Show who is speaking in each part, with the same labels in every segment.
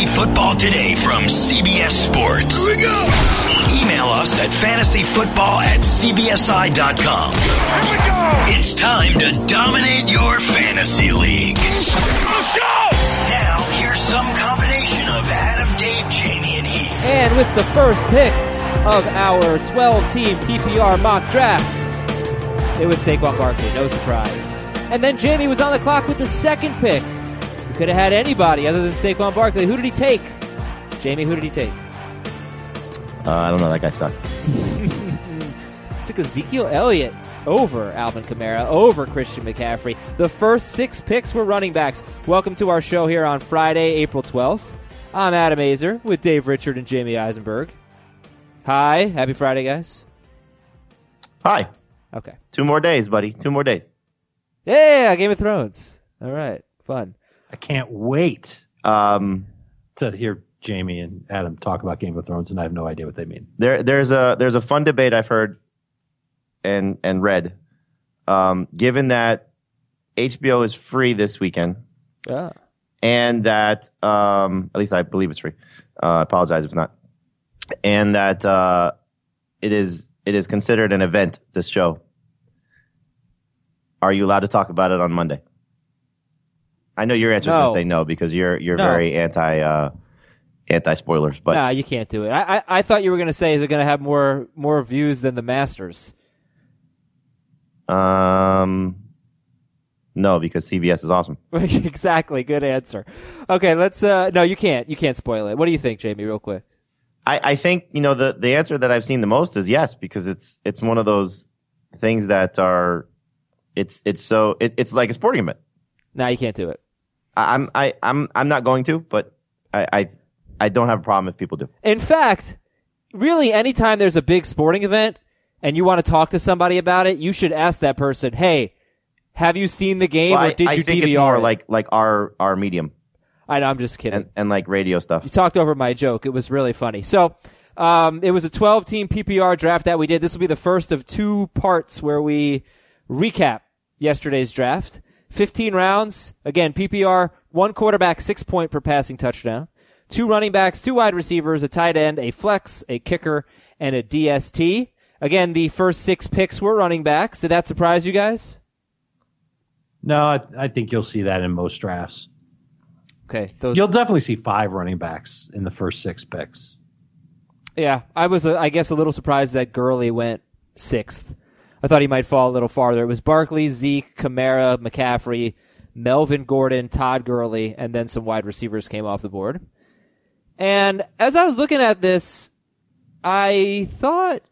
Speaker 1: fantasy football today from CBS Sports. Here we go. Email us at fantasyfootball at cbsi.com. Here we go. It's time to dominate your fantasy league. Let's go. Now, here's some combination of Adam, Dave, Jamie, and Heath.
Speaker 2: And with the first pick of our 12 team PPR mock draft, it was Saquon Barkley, no surprise. And then Jamie was on the clock with the second pick. Could have had anybody other than Saquon Barkley. Who did he take? Jamie, who did he take?
Speaker 3: Uh, I don't know. That guy sucks.
Speaker 2: Took Ezekiel Elliott over Alvin Kamara, over Christian McCaffrey. The first six picks were running backs. Welcome to our show here on Friday, April 12th. I'm Adam Aizer with Dave Richard and Jamie Eisenberg. Hi, happy Friday, guys.
Speaker 3: Hi.
Speaker 2: Okay.
Speaker 3: Two more days, buddy. Two more days.
Speaker 2: Yeah, Game of Thrones. All right, fun.
Speaker 4: I can't wait
Speaker 3: Um,
Speaker 4: to hear Jamie and Adam talk about Game of Thrones, and I have no idea what they mean.
Speaker 3: there, there's a there's a fun debate I've heard and and read. Um, given that HBO is free this weekend,
Speaker 2: Ah.
Speaker 3: and that um, at least I believe it's free. Uh, I apologize if it's not. And that uh, it is it is considered an event. This show. Are you allowed to talk about it on Monday? I know your answer is
Speaker 2: No.
Speaker 3: going to say no because you're you're
Speaker 2: No.
Speaker 3: very anti uh, anti spoilers. But
Speaker 2: nah, you can't do it. I, I, I thought you were going to say, is it going to have more more views than the Masters?
Speaker 3: um, no, because CBS is awesome.
Speaker 2: exactly. Good answer. Okay, let's. uh No, you can't. You can't spoil it. What do you think, Jamie? Real quick.
Speaker 3: I, I think you know the the answer that I've seen the most is yes because it's it's one of those things that are it's it's so it, it's like a sporting event.
Speaker 2: Nah, you can't do it.
Speaker 3: I'm I I'm I'm not going to, but I, I I don't have a problem if people do.
Speaker 2: In fact, really, anytime there's a big sporting event and you want to talk to somebody about it, you should ask that person, "Hey, have you seen the game,
Speaker 3: Well,
Speaker 2: or
Speaker 3: I,
Speaker 2: did
Speaker 3: I
Speaker 2: you
Speaker 3: think
Speaker 2: DVR
Speaker 3: it's more
Speaker 2: it?"
Speaker 3: like like our our medium
Speaker 2: I know, I'm just kidding.
Speaker 3: and, and like radio stuff.
Speaker 2: You talked over my joke. It was really funny. So, um, it was a 12 team PPR draft that we did. This will be the first of two parts where we recap yesterday's draft. 15 rounds. Again, PPR, one quarterback, six point per passing touchdown. Two running backs, two wide receivers, a tight end, a flex, a kicker, and a DST. Again, the first six picks were running backs. Did that surprise you guys?
Speaker 4: No, I, I think you'll see that in most drafts.
Speaker 2: Okay. Those,
Speaker 4: You'll definitely see five running backs in the first six picks.
Speaker 2: Yeah, I was, uh, I guess, a little surprised that Gurley went sixth. I thought he might fall a little farther. It was Barkley, Zeke, Kamara, McCaffrey, Melvin Gordon, Todd Gurley, and then some wide receivers came off the board. And as I was looking at this, I thought,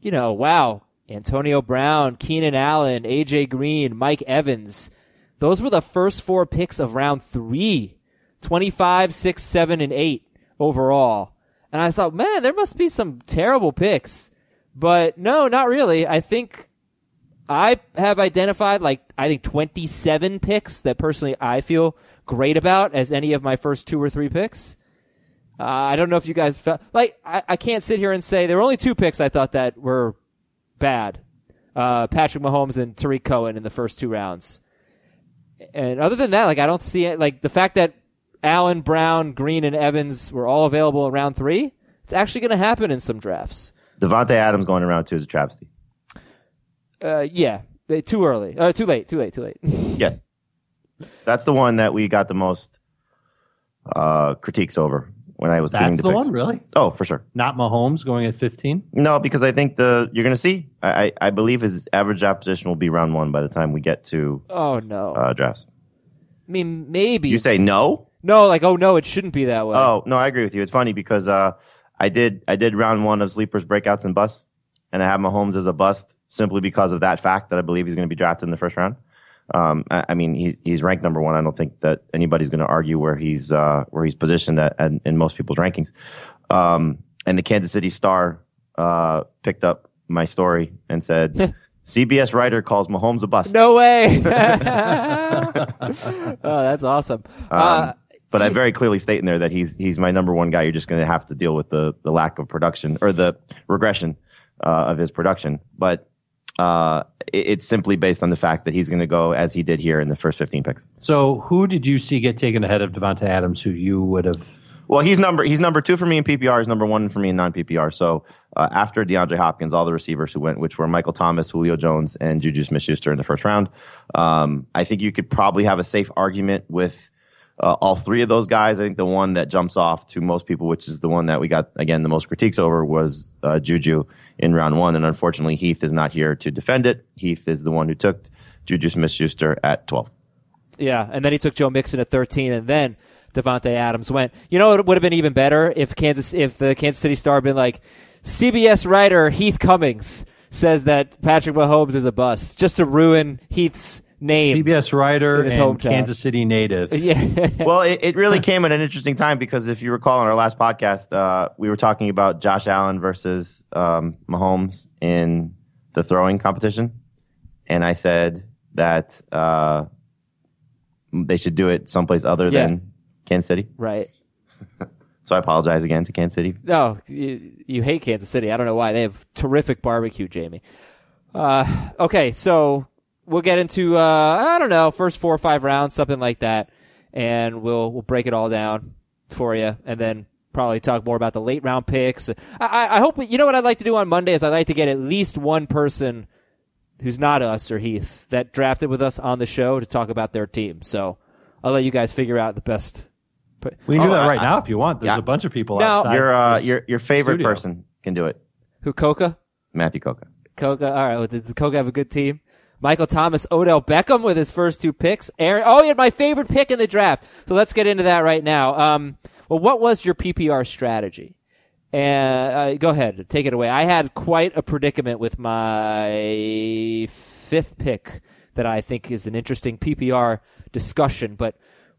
Speaker 2: you know, wow, Antonio Brown, Keenan Allen, AJ Green, Mike Evans. Those were the first four picks of round three. 25, 6, 7, and 8 overall. And I thought, man, there must be some terrible picks. But no, not really. I think I have identified like, I think 27 picks that personally I feel great about as any of my first two or three picks. Uh, I don't know if you guys felt like I, I can't sit here and say there were only two picks I thought that were bad. Uh, Patrick Mahomes and Tarik Cohen in the first two rounds. And other than that, like I don't see it. Like the fact that Allen, Brown, Green, and Evans were all available in round three, it's actually going to happen in some drafts.
Speaker 3: Davante Adams going around two is a travesty.
Speaker 2: Uh, yeah, too early. Uh, too late. Too late. Too late.
Speaker 3: Yes, that's the one that we got the most uh, critiques over when I was tweeting
Speaker 4: That's
Speaker 3: the
Speaker 4: the
Speaker 3: picks.
Speaker 4: one, really?
Speaker 3: Oh, for sure.
Speaker 4: Not Mahomes going at 15?
Speaker 3: No, because I think the you're going to see. I, I I believe his average draft position will be round one by the time we get to
Speaker 2: oh no.
Speaker 3: uh, drafts.
Speaker 2: I mean, maybe
Speaker 3: You say no?
Speaker 2: No, like oh no, it shouldn't be that way.
Speaker 3: Oh no, I agree with you. It's funny because uh, I did I did round one of sleepers, breakouts, and busts, and I have Mahomes as a bust simply because of that fact that I believe he's going to be drafted in the first round. Um, I, I mean, he's he's ranked number one. I don't think that anybody's going to argue where he's uh, where he's positioned at, at in most people's rankings. Um, and the Kansas City Star uh, picked up my story and said. CBS writer calls Mahomes a bust.
Speaker 2: No way. oh, that's awesome. uh,
Speaker 3: Um, but I very clearly state in there that he's he's my number one guy. You're just going to have to deal with the the lack of production or the regression uh, of his production. But uh, it, it's simply based on the fact that he's going to go as he did here in the first 15 picks.
Speaker 4: So who did you see get taken ahead of Davante Adams who you would have
Speaker 3: Well, he's number he's number two for me in PPR. He's number one for me in non PPR. So uh, after DeAndre Hopkins, all the receivers who went, which were Michael Thomas, Julio Jones, and Juju Smith-Schuster in the first round, um, I think you could probably have a safe argument with uh, all three of those guys. I think the one that jumps off to most people, which is the one that we got again the most critiques over, was uh, Juju in round one, and unfortunately Heath is not here to defend it. Heath is the one who took Juju Smith-Schuster at twelve.
Speaker 2: Yeah, and then he took Joe Mixon at 13, and then Davante Adams went. You know, it would have been even better if Kansas, if the Kansas City Star had been like, CBS writer Heath Cummings says that Patrick Mahomes is a bust, just to ruin Heath's name.
Speaker 4: CBS writer
Speaker 2: In his
Speaker 4: and
Speaker 2: hometown.
Speaker 4: Kansas City native.
Speaker 2: Yeah,
Speaker 3: well, it, it really came at an interesting time because if you recall on our last podcast, uh, we were talking about Josh Allen versus um, Mahomes in the throwing competition, and I said that uh, they should do it someplace other
Speaker 2: Yeah.
Speaker 3: than Kansas City.
Speaker 2: right.
Speaker 3: So I apologize again to Kansas City.
Speaker 2: No, you, you hate Kansas City. I don't know why. They have terrific barbecue, Jamie. Uh, okay, so we'll get into uh, I don't know, first four or five rounds, something like that, and we'll we'll break it all down for you, and then probably talk more about the late round picks. I, I, I hope we, you know what I'd like to do on Monday is I'd like to get at least one person who's not us or Heath that drafted with us on the show to talk about their team. So I'll let you guys figure out the best.
Speaker 4: We can do
Speaker 3: Oh,
Speaker 4: that right
Speaker 3: I-
Speaker 4: now if you want. There's
Speaker 3: yeah.
Speaker 4: a bunch of people
Speaker 2: Now-
Speaker 4: outside.
Speaker 3: Your uh, your your favorite
Speaker 4: studio.
Speaker 3: person can do it.
Speaker 2: Who Coca?
Speaker 3: Matthew Coca.
Speaker 2: Coca. All right. Well, did Coca have a good team? Michael Thomas, Odell Beckham with his first two picks. Aaron. Oh, he had my favorite pick in the draft. So let's get into that right now. Um, well, what was your PPR strategy? And uh, go ahead, take it away. I had quite a predicament with my fifth pick that I think is an interesting PPR discussion. But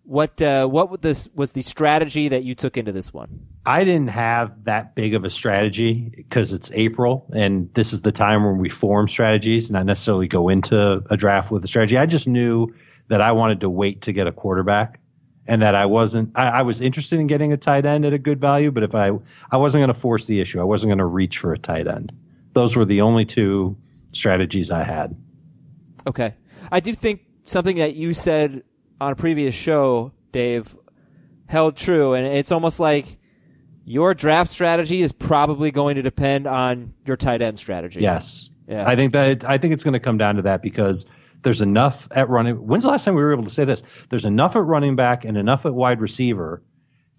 Speaker 2: what uh, what was this was the strategy that you took into this one?
Speaker 4: I didn't have that big of a strategy because it's April and this is the time when we form strategies, not necessarily go into a draft with a strategy. I just knew that I wanted to wait to get a quarterback and that I wasn't, I, I was interested in getting a tight end at a good value, but if I, I wasn't going to force the issue. I wasn't going to reach for a tight end. Those were the only two strategies I had.
Speaker 2: Okay. I do think something that you said on a previous show, Dave, held true. And it's almost like your draft strategy is probably going to depend on your tight end strategy.
Speaker 4: Yes.
Speaker 2: Yeah.
Speaker 4: I think that I think it's going to come down to that because there's enough at running. When's the last time we were able to say this? There's enough at running back and enough at wide receiver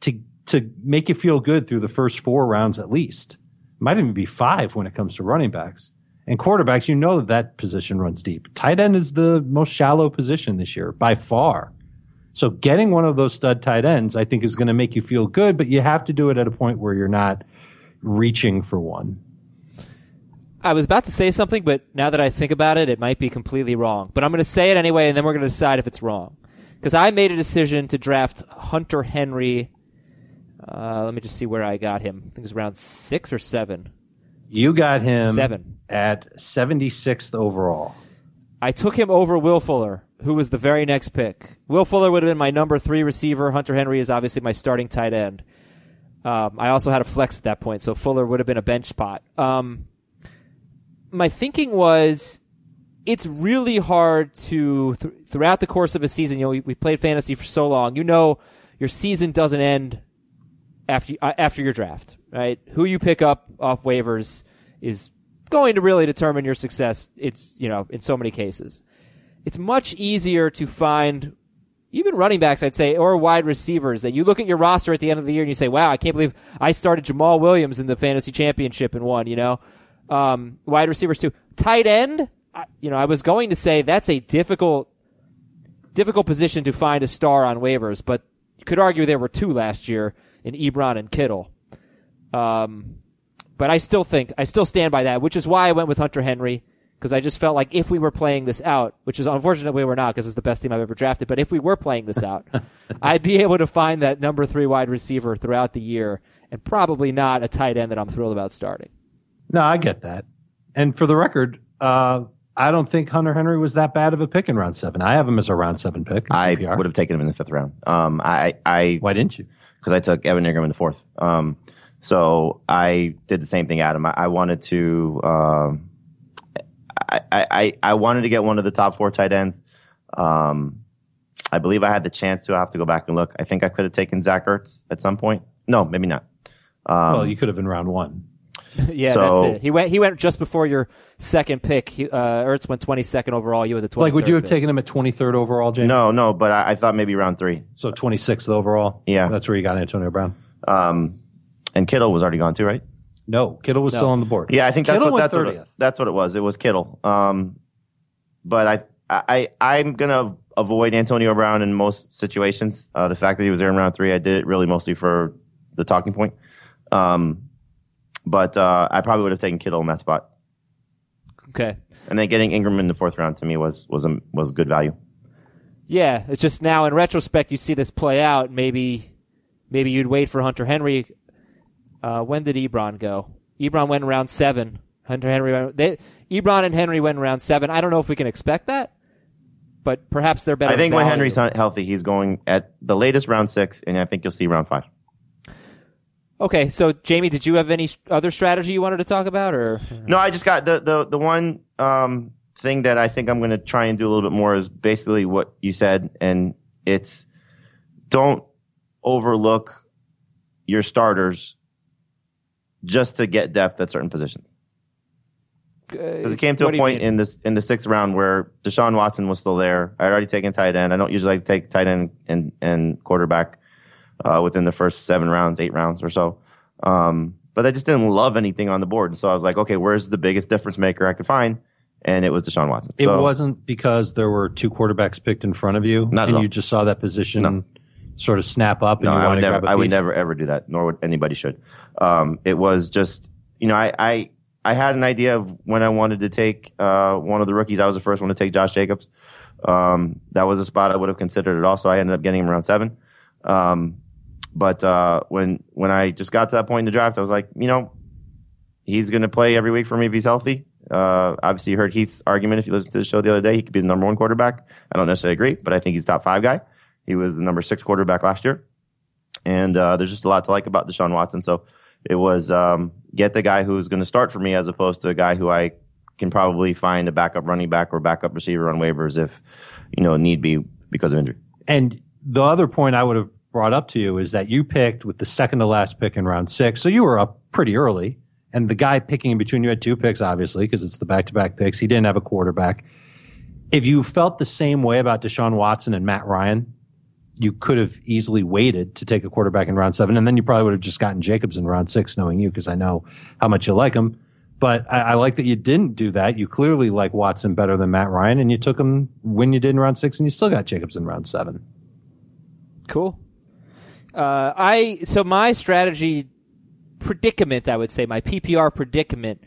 Speaker 4: to to make you feel good through the first four rounds at least. Might even be five when it comes to running backs and quarterbacks. You know that that position runs deep. Tight end is the most shallow position this year by far. So getting one of those stud tight ends, I think, is going to make you feel good, but you have to do it at a point where you're not reaching for one.
Speaker 2: I was about to say something, but now that I think about it, it might be completely wrong. But I'm going to say it anyway, and then we're going to decide if it's wrong. Because I made a decision to draft Hunter Henry. Uh, let me just see where I got him. I think it was around six or seven.
Speaker 4: You got him
Speaker 2: Seven.
Speaker 4: at 76th overall.
Speaker 2: I took him over Will Fuller, who was the very next pick. Will Fuller would have been my number three receiver. Hunter Henry is obviously my starting tight end. Um, I also had a flex at that point, so Fuller would have been a bench spot. Um, my thinking was it's really hard to th- throughout the course of a season. You know, we, we played fantasy for so long. You know, your season doesn't end after uh, after your draft, right? Who you pick up off waivers is going to really determine your success. It's you know in so many cases, it's much easier to find even running backs, I'd say, or wide receivers that you look at your roster at the end of the year and you say, "Wow, I can't believe I started Jamaal Williams in the fantasy championship and won." You know, um, wide receivers too, tight end. I, you know, I was going to say that's a difficult, difficult position to find a star on waivers, but you could argue there were two last year in Ebron and Kittle. Um, but I still think I still stand by that, which is why I went with Hunter Henry because I just felt like if we were playing this out, which is unfortunately we're not because it's the best team I've ever drafted, but if we were playing this out, I'd be able to find that number three wide receiver throughout the year and probably not a tight end that I'm thrilled about starting.
Speaker 4: No, I get that. And for the record, uh, I don't think Hunter Henry was that bad of a pick in round seven. I have him as a round seven pick.
Speaker 3: I
Speaker 4: PPR.
Speaker 3: would have taken him in the fifth round. Um, I, I,
Speaker 4: Why didn't you?
Speaker 3: Because I took Evan Engram in the fourth. Um, so I did the same thing, Adam. I, I wanted to, um, I, I, I- wanted to get one of the top four tight ends. Um, I believe I had the chance to. I have to go back and look. I think I could have taken Zach Ertz at some point No, maybe not. Um,
Speaker 4: well, you could have in round one.
Speaker 2: yeah,
Speaker 3: So-
Speaker 2: that's it. He went. He went just before your second pick. He, uh, Ertz went twenty second overall. You were the twenty.
Speaker 4: Like, would you have taken him at 23rd overall, James?
Speaker 3: no, no, but I, I thought maybe round three.
Speaker 4: So 26th overall.
Speaker 3: Yeah.
Speaker 4: that's where you got Antonio Brown.
Speaker 3: Um, and Kittle was already gone too, right?
Speaker 4: No, Kittle was
Speaker 2: No.
Speaker 4: still on the board.
Speaker 3: Yeah, I think that's
Speaker 4: Kittle
Speaker 3: what
Speaker 4: went
Speaker 3: that's what, it, that's what it was. It was Kittle. Um, but I I I'm gonna avoid Antonio Brown in most situations. Uh, the fact that he was there in round three, I did it really mostly for the talking point. Um, but uh, I probably would have taken Kittle in that spot.
Speaker 2: Okay.
Speaker 3: And then getting Engram in the fourth round to me was was a, was good value.
Speaker 2: Yeah, it's just now in retrospect you see this play out. Maybe, maybe you'd wait for Hunter Henry. Uh, when did Ebron go? Ebron went in round seven. Hunter Henry. Went, they, Ebron and Henry went in round seven. I don't know if we can expect that, but perhaps they're better.
Speaker 3: I think when. Henry's healthy, he's going at the latest round six, and I think you'll see round five.
Speaker 2: Okay, so Jamie, did you have any other strategy you wanted to talk about, or
Speaker 3: No, I just got the the the one um, thing that I think I'm going to try and do a little bit more is basically what you said, and it's don't overlook your starters just to get depth at certain positions. Because it came to
Speaker 2: What
Speaker 3: a point in this in the sixth round where Deshaun Watson was still there. I had already taken tight end. I don't usually like to take tight end and and quarterback uh, within the first seven rounds, eight rounds or so. Um, but I just didn't love anything on the board, and so I was like, okay, where's the biggest difference maker I could find? And it was Deshaun Watson.
Speaker 4: It
Speaker 3: so,
Speaker 4: wasn't because there were two quarterbacks picked in front of you,
Speaker 3: Not at
Speaker 4: and
Speaker 3: all.
Speaker 4: you just saw that position
Speaker 3: No.
Speaker 4: sort of snap up, and
Speaker 3: No,
Speaker 4: you
Speaker 3: I would
Speaker 4: to
Speaker 3: never.
Speaker 4: grab a
Speaker 3: I would never ever do that, nor would anybody should. Um, it was just, you know, I, I, I had an idea of when I wanted to take uh, one of the rookies. I was the first one to take Josh Jacobs. Um, that was a spot I would have considered it. Also, I ended up getting him around seven. Um, but uh, when when I just got to that point in the draft, I was like, you know, he's going to play every week for me if he's healthy. Uh, obviously, you heard Heath's argument if you listened to the show the other day. He could be the number one quarterback. I don't necessarily agree, but I think he's top five guy. He was the number six quarterback last year. And uh, there's just a lot to like about Deshaun Watson. So it was um, get the guy who's going to start for me as opposed to a guy who I can probably find a backup running back or backup receiver on waivers if, you know, need be because of injury.
Speaker 4: And the other point I would have brought up to you is that you picked with the second to last pick in round six, so you were up pretty early. And the guy picking in between you had two picks, obviously, because it's the back to back picks. He didn't have a quarterback. If you felt the same way about Deshaun Watson and Matt Ryan, you could have easily waited to take a quarterback in round seven, and then you probably would have just gotten Jacobs in round six, knowing you, because I know how much you like him. But I, I like that you didn't do that. You clearly like Watson better than Matt Ryan, and you took him when you did in round six, and you still got Jacobs in round seven.
Speaker 2: Cool. Uh, I so my strategy predicament, I would say, my PPR predicament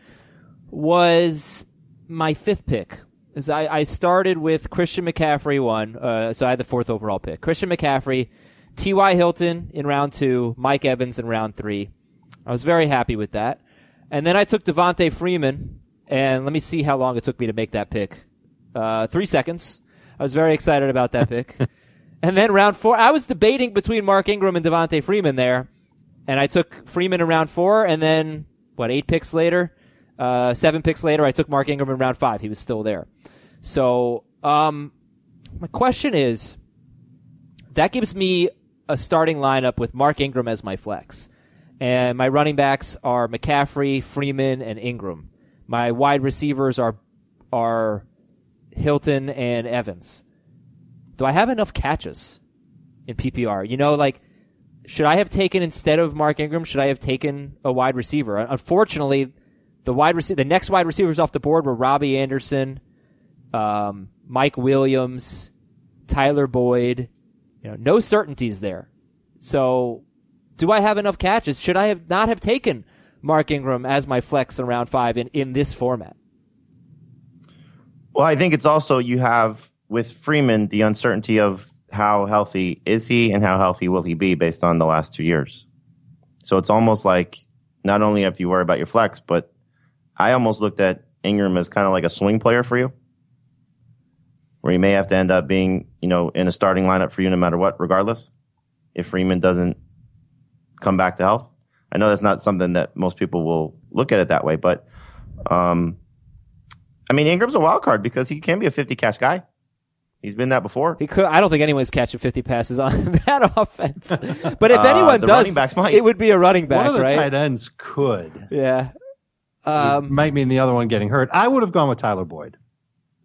Speaker 2: was my fifth pick. Is I, I started with Christian McCaffrey one, uh, so I had the fourth overall pick. Christian McCaffrey, T.Y. Hilton in round two, Mike Evans in round three. I was very happy with that. And then I took Devonta Freeman, and let me see how long it took me to make that pick. Uh, three seconds. I was very excited about that pick. And then round four, I was debating between Mark Ingram and Devonta Freeman there, and I took Freeman in round four, and then what? Eight picks later, uh, seven picks later, I took Mark Ingram in round five. He was still there. So, um, my question is, that gives me a starting lineup with Mark Ingram as my flex, and my running backs are McCaffrey, Freeman, and Ingram. My wide receivers are are Hilton and Evans do I have enough catches in PPR? You know, like, should I have taken instead of Mark Ingram? Should I have taken a wide receiver? Unfortunately, the wide receiver, the next wide receivers off the board were Robbie Anderson, um, Mike Williams, Tyler Boyd. You know, no certainties there. So, do I have enough catches? Should I have not have taken Mark Ingram as my flex in round five in, in this format?
Speaker 3: Well, I think it's also you have with Freeman the uncertainty of how healthy is he and how healthy will he be based on the last two years. So it's almost like not only have you worry about your flex, but I almost looked at Ingram as kind of like a swing player for you, where you may have to end up being, you know, in a starting lineup for you no matter what, regardless, if Freeman doesn't come back to health. I know that's not something that most people will look at it that way, but um, I mean, Ingram's a wild card because he can be a 50 cash guy. He's been that before.
Speaker 2: He could. I don't think anyone's catching 50 passes on that offense. But if
Speaker 3: Uh,
Speaker 2: anyone does,
Speaker 3: running backs might.
Speaker 2: it would be a running back,
Speaker 4: One of the
Speaker 2: right?
Speaker 4: tight ends could.
Speaker 2: Yeah. Um,
Speaker 4: might mean the other one getting hurt. I would have gone with Tyler Boyd.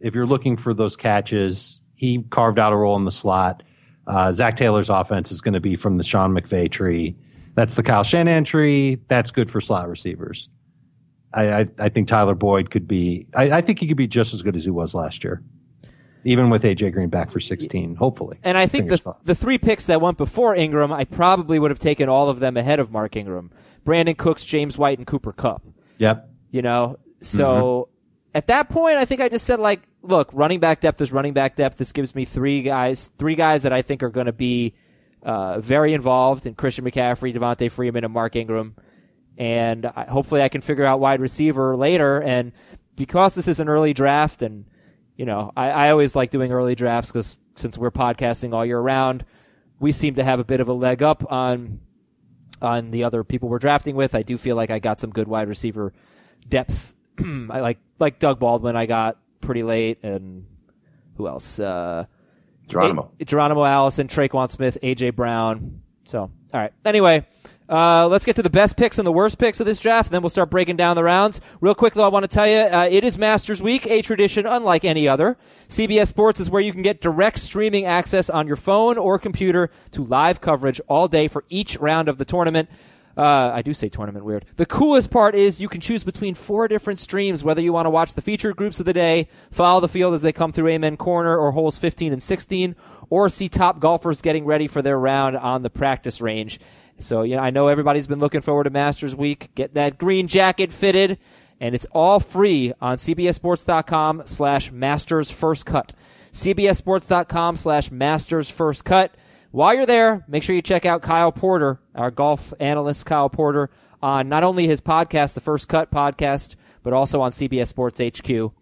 Speaker 4: If you're looking for those catches, he carved out a role in the slot. Uh, Zac Taylor's offense is going to be from the Sean McVay tree. That's the Kyle Shanahan tree. That's good for slot receivers. I, I, I think Tyler Boyd could be. I, I think he could be just as good as he was last year, even with AJ Green back for 16. Hopefully,
Speaker 2: and I think
Speaker 4: Fingers
Speaker 2: the
Speaker 4: crossed.
Speaker 2: the three picks that went before Ingram, I probably would have taken all of them ahead of Mark Ingram, Brandin Cooks, James White, and Cooper Kupp.
Speaker 4: Yep.
Speaker 2: You know, so
Speaker 4: Mm-hmm.
Speaker 2: at that point, I think I just said like, look, running back depth is running back depth. This gives me three guys, three guys that I think are going to be uh, very involved in Christian McCaffrey, Devonta Freeman, and Mark Ingram. And I, hopefully, I can figure out wide receiver later. And because this is an early draft, and you know, I, I always like doing early drafts because since we're podcasting all year round, we seem to have a bit of a leg up on on the other people we're drafting with. I do feel like I got some good wide receiver depth. I like like Doug Baldwin. I got pretty late, and who else? Uh,
Speaker 3: Geronimo.
Speaker 2: A- Geronimo Allison, Tre'Quan Smith, AJ Brown. So, all right. Anyway, uh, let's get to the best picks and the worst picks of this draft, and then we'll start breaking down the rounds. Real quick, though, I want to tell you uh, it is Masters Week, a tradition unlike any other. CBS Sports is where you can get direct streaming access on your phone or computer to live coverage all day for each round of the tournament. Uh, I do say tournament weird. The coolest part is you can choose between four different streams, whether you want to watch the featured groups of the day, follow the field as they come through Amen Corner or holes 15 and 16, or see top golfers getting ready for their round on the practice range. So, you know, I know everybody's been looking forward to Masters Week. Get that green jacket fitted, and it's all free on cbssports.com slash masters first cut. cbssports.com slash masters first cut. While you're there, make sure you check out Kyle Porter, our golf analyst, Kyle Porter, on not only his podcast, the First Cut podcast, but also on CBS Sports HQ.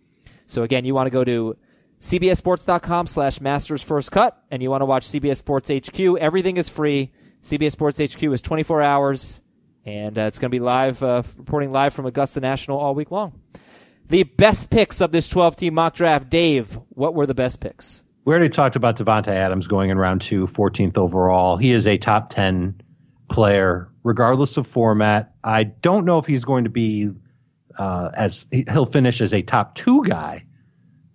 Speaker 2: So again, you want to go to cbssports.com slash masters first cut and you want to watch CBS Sports HQ. Everything is free. CBS Sports HQ is 24 hours and uh, it's going to be live, uh, reporting live from Augusta National all week long. The best picks of this 12 team mock draft. Dave, what were the best picks?
Speaker 4: We already talked about Davante Adams going in round two, 14th overall. He is a top 10 player, regardless of format. I don't know if he's going to be uh, as he'll finish as a top two guy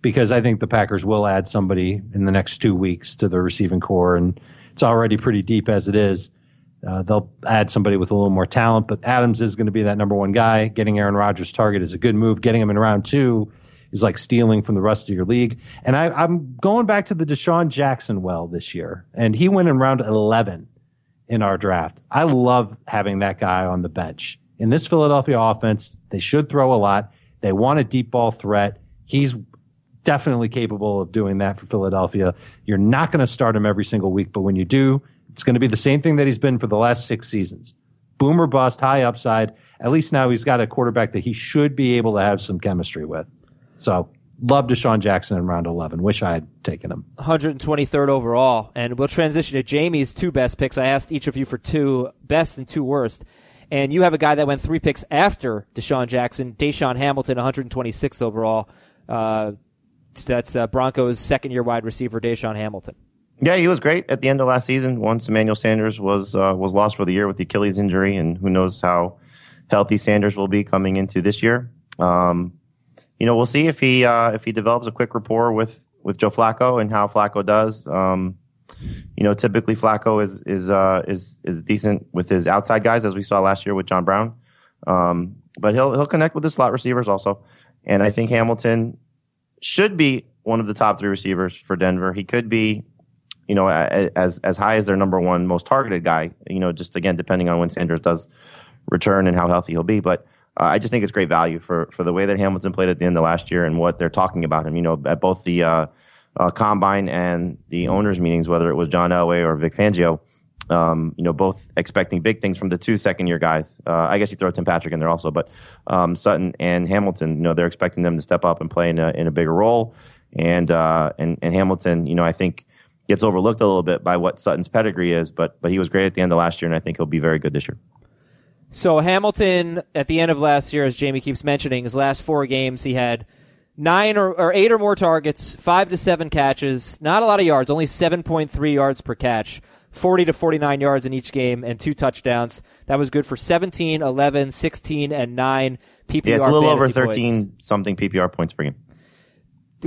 Speaker 4: because I think the Packers will add somebody in the next two weeks to the receiving corps, and it's already pretty deep as it is. Uh, they'll add somebody with a little more talent, but Adams is going to be that number one guy. Getting Aaron Rodgers' target is a good move. Getting him in round two is like stealing from the rest of your league. And I, I'm going back to the DeSean Jackson well this year, and he went in round 11 in our draft. I love having that guy on the bench. In this Philadelphia offense, they should throw a lot. They want a deep ball threat. He's definitely capable of doing that for Philadelphia. You're not going to start him every single week, but when you do, it's going to be the same thing that he's been for the last six seasons. Boomer bust, high upside. At least now he's got a quarterback that he should be able to have some chemistry with. So love DeSean Jackson in round 11. Wish I had taken him.
Speaker 2: 123rd overall. And we'll transition to Jamie's two best picks. I asked each of you for two best and two worst. And you have a guy that went three picks after DeSean Jackson, DaeSean Hamilton, 126th overall. Uh, that's uh, Broncos' second year wide receiver, DaeSean Hamilton.
Speaker 3: Yeah, he was great at the end of last season. Once Emmanuel Sanders was uh, was lost for the year with the Achilles injury, and who knows how healthy Sanders will be coming into this year. Um, you know, we'll see if he uh, if he develops a quick rapport with with Joe Flacco and how Flacco does. Um, you know, typically Flacco is is uh, is is decent with his outside guys, as we saw last year with John Brown. Um, but he'll he'll connect with the slot receivers also, and I think Hamilton should be one of the top three receivers for Denver. He could be, you know, as as high as their number one most targeted guy. You know, just again depending on when Sanders does return and how healthy he'll be. But uh, I just think it's great value for for the way that Hamilton played at the end of last year and what they're talking about him. You know, at both the uh, uh, combine and the owners meetings, whether it was John Elway or Vic Fangio. Um, you know, both expecting big things from the two second year guys. Uh, I guess you throw Tim Patrick in there also, but um, Sutton and Hamilton, you know, they're expecting them to step up and play in a, in a bigger role. And, uh, and, and Hamilton, you know, I think gets overlooked a little bit by what Sutton's pedigree is, but, but he was great at the end of last year, and I think he'll be very good this year.
Speaker 2: So Hamilton, at the end of last year, as Jamie keeps mentioning, his last four games, he had nine or, or eight or more targets, five to seven catches, not a lot of yards, only 7.3 yards per catch, 40 to 49 yards in each game, and two touchdowns. That was good for 17, 11, 16, and 9 PPR
Speaker 3: Yeah, it's a little over 13
Speaker 2: points.
Speaker 3: something PPR points per game.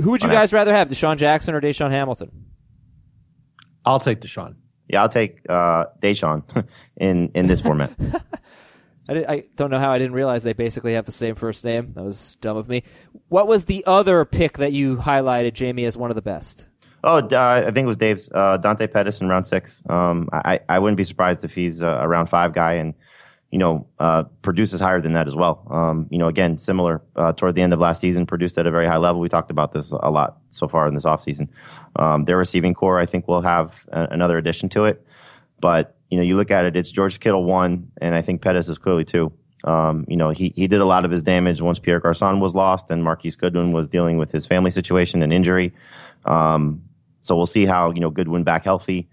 Speaker 2: Who would you guys rather have, DeSean Jackson or DaeSean Hamilton?
Speaker 4: I'll take Deshaun.
Speaker 3: Yeah, I'll take uh, Deshaun in in this format.
Speaker 2: I, di- I don't know how I didn't realize they basically have the same first name. That was dumb of me. What was the other pick that you highlighted, Jamie, as one of the best?
Speaker 3: Oh, I think it was Dave's uh, Dante Pettis in round six. Um, I I wouldn't be surprised if he's a, a round five guy and you know uh, produces higher than that as well. Um, you know, again, similar uh, toward the end of last season, produced at a very high level. We talked about this a lot so far in this offseason. Um, their receiving corps, I think, will have a, another addition to it. But you know, you look at it, it's George Kittle one, and I think Pettis is clearly two. Um, you know, he, he did a lot of his damage once Pierre Garcon was lost and Marquise Goodwin was dealing with his family situation and injury. Um, so we'll see how, you know, Goodwin back healthy.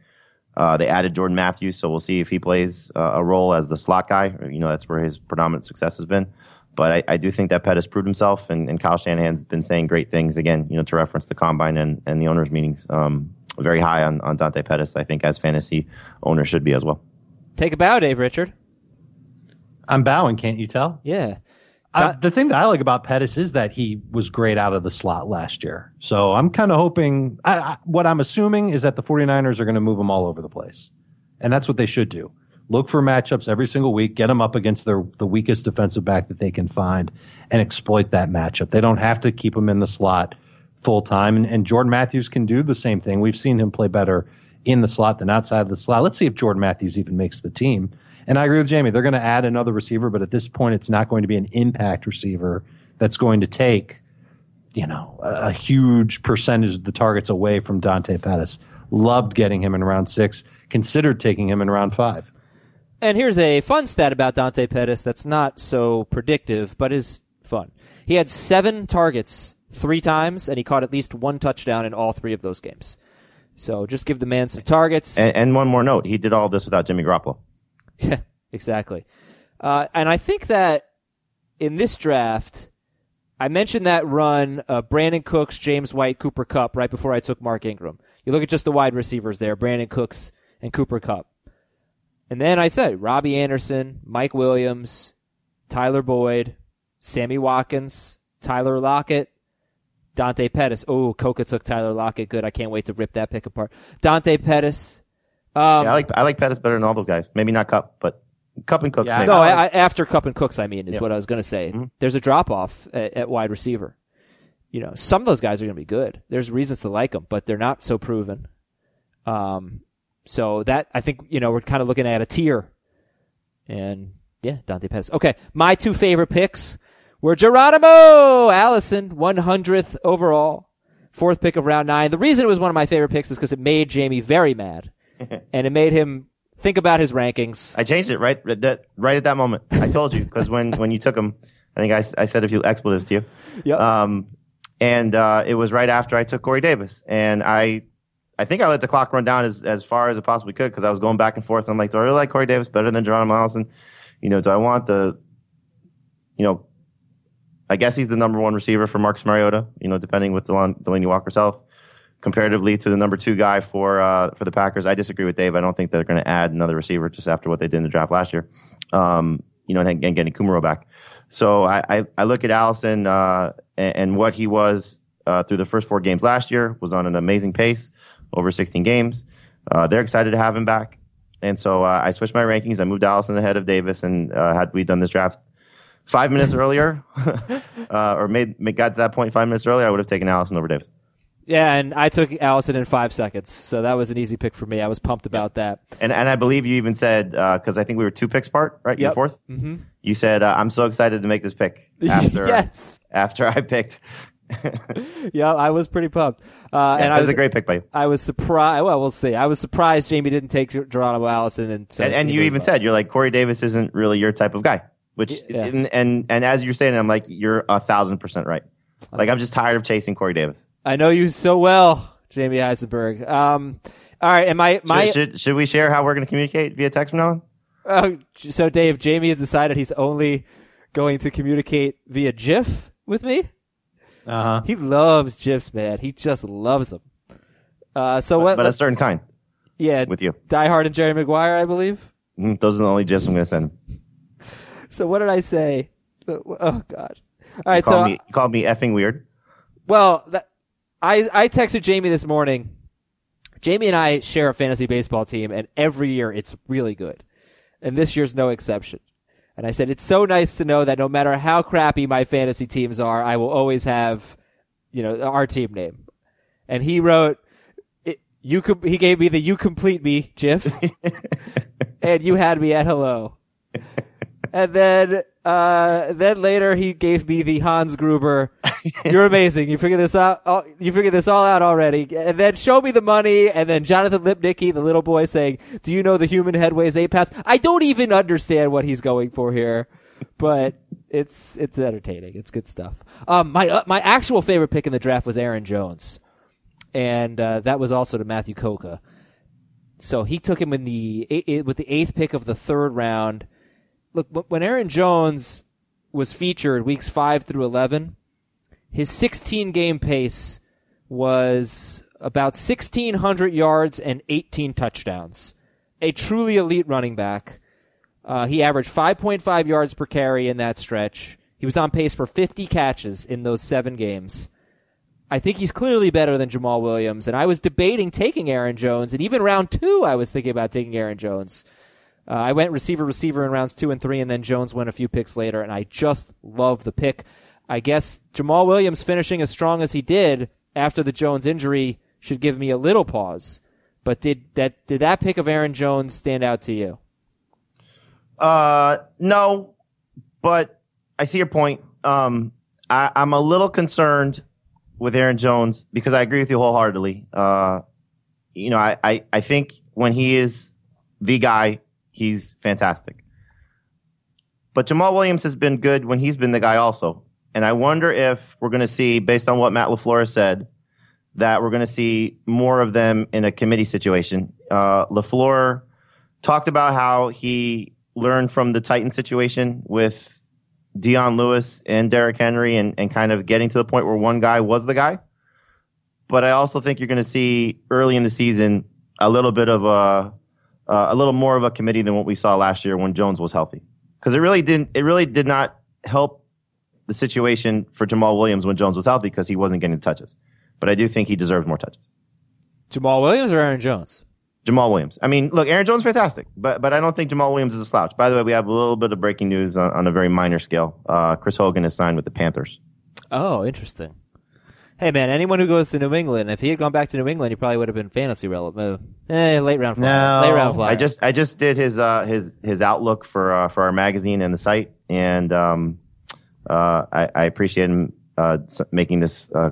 Speaker 3: Uh, they added Jordan Matthews, so we'll see if he plays uh, a role as the slot guy. You know, that's where his predominant success has been. But I, I do think that Pettis proved himself, and, and Kyle Shanahan's been saying great things again. You know, to reference the combine and, and the owners' meetings, um, very high on, on Dante Pettis. I think as fantasy owners should be as well.
Speaker 2: Take a bow, Dave Richard.
Speaker 4: I'm bowing, can't you tell?
Speaker 2: Yeah.
Speaker 4: Uh, I, the thing that I like about Pettis is that he was great out of the slot last year. So I'm kind of hoping, I, I, what I'm assuming is that the 49ers are going to move him all over the place. And that's what they should do. Look for matchups every single week, get them up against their, the weakest defensive back that they can find, and exploit that matchup. They don't have to keep him in the slot full time. And, and Jordan Matthews can do the same thing. We've seen him play better in the slot than outside of the slot. Let's see if Jordan Matthews even makes the team. And I agree with Jamie. They're going to add another receiver, but at this point, it's not going to be an impact receiver that's going to take, you know, a, a huge percentage of the targets away from Dante Pettis. Loved getting him in round six. Considered taking him in round five.
Speaker 2: And here's a fun stat about Dante Pettis that's not so predictive, but is fun. He had seven targets three times, and he caught at least one touchdown in all three of those games. So just give the man some targets.
Speaker 3: And, and one more note: he did all this without Jimmy Garoppolo.
Speaker 2: Yeah, exactly. Uh, and I think that in this draft, I mentioned that run uh, Brandin Cooks, James White, Cooper Kupp right before I took Mark Ingram. You look at just the wide receivers there, Brandin Cooks and Cooper Kupp. And then I said Robbie Anderson, Mike Williams, Tyler Boyd, Sammy Watkins, Tyler Lockett, Dante Pettis. Oh, Coca took Tyler Lockett. Good. I can't wait to rip that pick apart. Dante Pettis. Um,
Speaker 3: yeah, I like I like Pettis better than all those guys. Maybe not Kupp, but Kupp and Cooks.
Speaker 4: Yeah, I
Speaker 3: maybe.
Speaker 2: No. I, I, after Kupp and Cooks, I mean, is
Speaker 3: Yeah.
Speaker 2: what I was going to say. There's a drop off at, at wide receiver. You know, some of those guys are going to be good. There's reasons to like them, but they're not so proven. Um, so that I think you know we're kind of looking at a tier, and yeah, Dante Pettis. Okay, my two favorite picks were Geronimo Allison, 100th overall, fourth pick of round nine. The reason it was one of my favorite picks is because it made Jamie very mad, and it made him think about his rankings.
Speaker 3: I changed it right at that right at that moment. I told you because when when you took him, I think I, I said a few expletives to you.
Speaker 2: Yep.
Speaker 3: Um, and uh, it was right after I took Corey Davis, and I I think I let the clock run down as as far as it possibly could because I was going back and forth. I'm like, do I really like Corey Davis better than Geronimo Allison? You know, do I want the, you know, I guess he's the number one receiver for Marcus Mariota. You know, depending with Delon, Delanie Walker's health, comparatively to the number two guy for uh, for the Packers. I disagree with Dave. I don't think they're going to add another receiver just after what they did in the draft last year. Um, you know, and, and getting Kumaro back. So I, I, I look at Allison uh, and, and what he was uh, through the first four games last year was on an amazing pace over 16 games. Uh, they're excited to have him back. And so uh, I switched my rankings. I moved Allison ahead of Davis. And uh, had we done this draft five minutes earlier, or made, made got to that point five minutes earlier, I would have taken Allison over Davis.
Speaker 2: Yeah, and I took Allison in five seconds, so that was an easy pick for me. I was pumped about that.
Speaker 3: And and I believe you even said because I think we were two picks apart, right? You
Speaker 2: Yep.
Speaker 3: 4th Mm-hmm. You said uh, I'm so excited to make this pick after
Speaker 2: yes,
Speaker 3: after I picked.
Speaker 2: yeah, I was pretty pumped, uh,
Speaker 3: Yeah,
Speaker 2: and
Speaker 3: that
Speaker 2: I
Speaker 3: was
Speaker 2: was
Speaker 3: a great pick by you.
Speaker 2: I was surprised. Well, we'll see. I was surprised Jamie didn't take Ger- Geronimo Allison, and so
Speaker 3: and, and you even
Speaker 2: on.
Speaker 3: said you're like Corey Davis isn't really your type of guy. Which
Speaker 2: Yeah.
Speaker 3: and, and and as you're saying, I'm like you're a thousand percent right. Like I'm just tired of chasing Corey Davis.
Speaker 2: I know you so well, Jamie Eisenberg. Um, all right, and my my
Speaker 3: should, should should we share how we're going to communicate via text from now on?
Speaker 2: oh, so Dave, Jamie has decided he's only going to communicate via GIF with me.
Speaker 4: Uh-huh.
Speaker 2: He loves GIFs, man. He just loves them. Uh, so what?
Speaker 3: but a certain kind
Speaker 2: yeah,
Speaker 3: with you.
Speaker 2: Die Hard and Jerry Maguire, I believe.
Speaker 3: Mm, Those are the only gifs I'm going to send.
Speaker 2: So what did I say? Oh God! All right,
Speaker 3: Call
Speaker 2: so
Speaker 3: me, you called me effing weird.
Speaker 2: well, that, I I texted Jamie this morning. Jamie and I share a fantasy baseball team, and every year it's really good, and this year's no exception. And I said it's so nice to know that no matter how crappy my fantasy teams are, I will always have, you know, our team name. And he wrote, "You com- he gave me the "You complete me" GIF, and you had me at hello. And then, uh, then later he gave me the Hans Gruber. You're amazing. You figured this out. all- You figured this all out already. And then show me the money. And then Jonathan Lipnicki, the little boy, saying, "Do you know the human head weighs eight pounds?" I don't even understand what he's going for here, but it's it's entertaining. It's good stuff. Um, my uh, my actual favorite pick in the draft was Aaron Jones, and uh, that was also to Matthew Coca. So he took him in the eight, with the eighth pick of the third round look when Aaron Jones was featured weeks 5 through 11 his 16 game pace was about 1600 yards and 18 touchdowns. A truly elite running back. Uh, he averaged 5.5 yards per carry in that stretch. He was on pace for 50 catches in those 7 games. I think he's clearly better than Jamaal Williams, and I was debating taking Aaron Jones, and even round two, I was thinking about taking Aaron Jones. Uh, I went receiver receiver in rounds two and three, and then Jones went a few picks later, and I just love the pick. I guess Jamaal Williams finishing as strong as he did after the Jones injury should give me a little pause. But did that did that pick of Aaron Jones stand out to you?
Speaker 3: Uh, no, but I see your point. Um, I, I'm a little concerned with Aaron Jones because I agree with you wholeheartedly. Uh, you know, I, I, I think when he is the guy, he's fantastic. But Jamaal Williams has been good when he's been the guy also. And I wonder if we're going to see, based on what Matt LaFleur said, that we're going to see more of them in a committee situation. Uh, LaFleur talked about how he learned from the Titan situation with Dion Lewis and Derrick Henry and, and kind of getting to the point where one guy was the guy. But I also think you're going to see early in the season a little bit of a, uh, a little more of a committee than what we saw last year when Jones was healthy. Cause it really didn't, it really did not help the situation for Jamaal Williams when Jones was healthy because he wasn't getting touches. But I do think he deserves more touches.
Speaker 2: Jamaal Williams or Aaron Jones?
Speaker 3: Jamaal Williams. I mean, look, Aaron Jones is fantastic, but but I don't think Jamal Williams is a slouch. By the way, we have a little bit of breaking news on, on a very minor scale. Uh, Chris Hogan is signed with the Panthers.
Speaker 2: Oh, interesting. Hey man, anyone who goes to New England, if he had gone back to New England, he probably would have been fantasy relevant. Uh, eh, late round flyer.
Speaker 4: No.
Speaker 2: late round flyer.
Speaker 3: I just I just did his uh his his outlook for uh, for our magazine and the site, and um uh I, I appreciate him uh making this uh